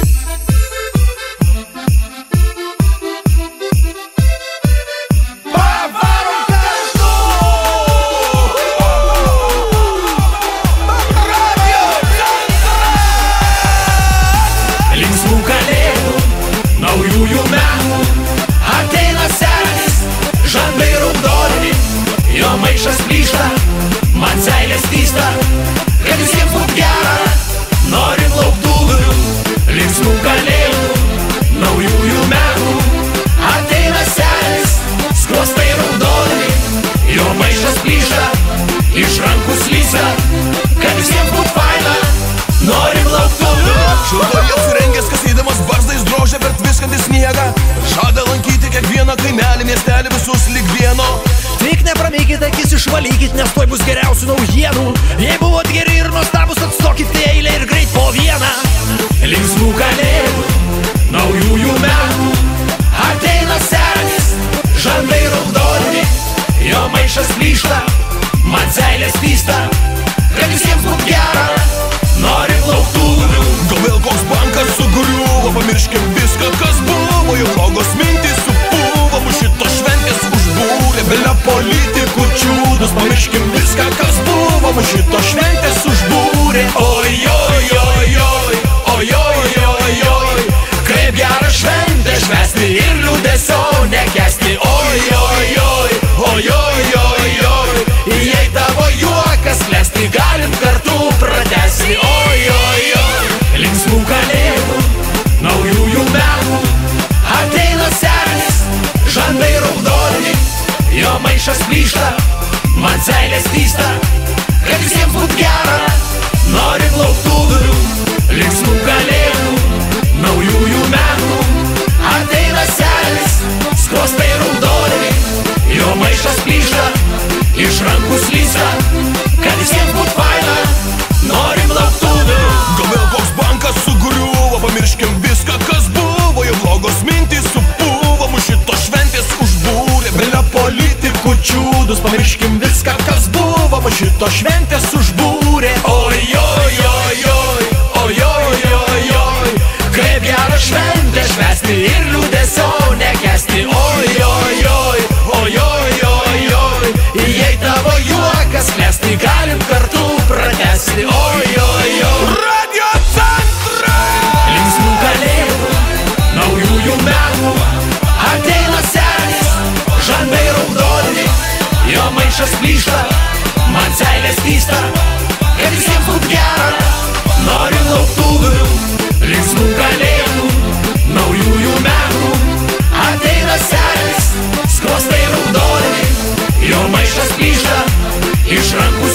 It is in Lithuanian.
it. visus lik vieno. Tik nepramykit akis išvalykit, nes tuoj bus geriausių naujienų. Jei buvot geri ir nuostabus, atstokit eilę ir greit po vieną. Linksmų kalėdų, naujųjų metų. Ateina senis, žandai raudoni Jo maišas plyšta, man seilės pysta. politikų čiūdus Pamirškim viską, kas buvo Mus šito šventės užbūrė Oi, oi, oi, oi Oi, oi, oi, oi Kaip gerą šventę švesti Ir liūdėsio nekesti Oi, oi, oi Oi, oi, oi, oi Jei tavo juokas klesti Galim kartu pratesti Oi, oi, oi Linksmų kalėdų priešas plyšta, man seilės tysta, kad visiems būtų gera. Norim lauktuvių, linksmų kalėdų, naujųjų metų. Ateina selis, skostai raudoni, jo maišas plyšta, iš rankų slysta, kad visiems būtų faina. Norim lauktuvių. Gal vėl koks bankas sugriuvo, pamirškim viską, kas buvo. čiūdus Pamirškim viską, kas buvo Po šito šventės užbūrė Oi, oi, oi, oi, oi, oi, oi, oi Kaip gera šventė švesti ir liūdėsio nekesti Oi, oi, oi, oi, oi, oi, oi Jei tavo juokas klesti, galim kartu pratesti Oi, meilė skysta Ir visiems būt gera. Noriu lauktuvių Linksmų kalėdų Naujųjų metų. Ateina senis Skostai raudoni Jo maišas plyšta Iš rankų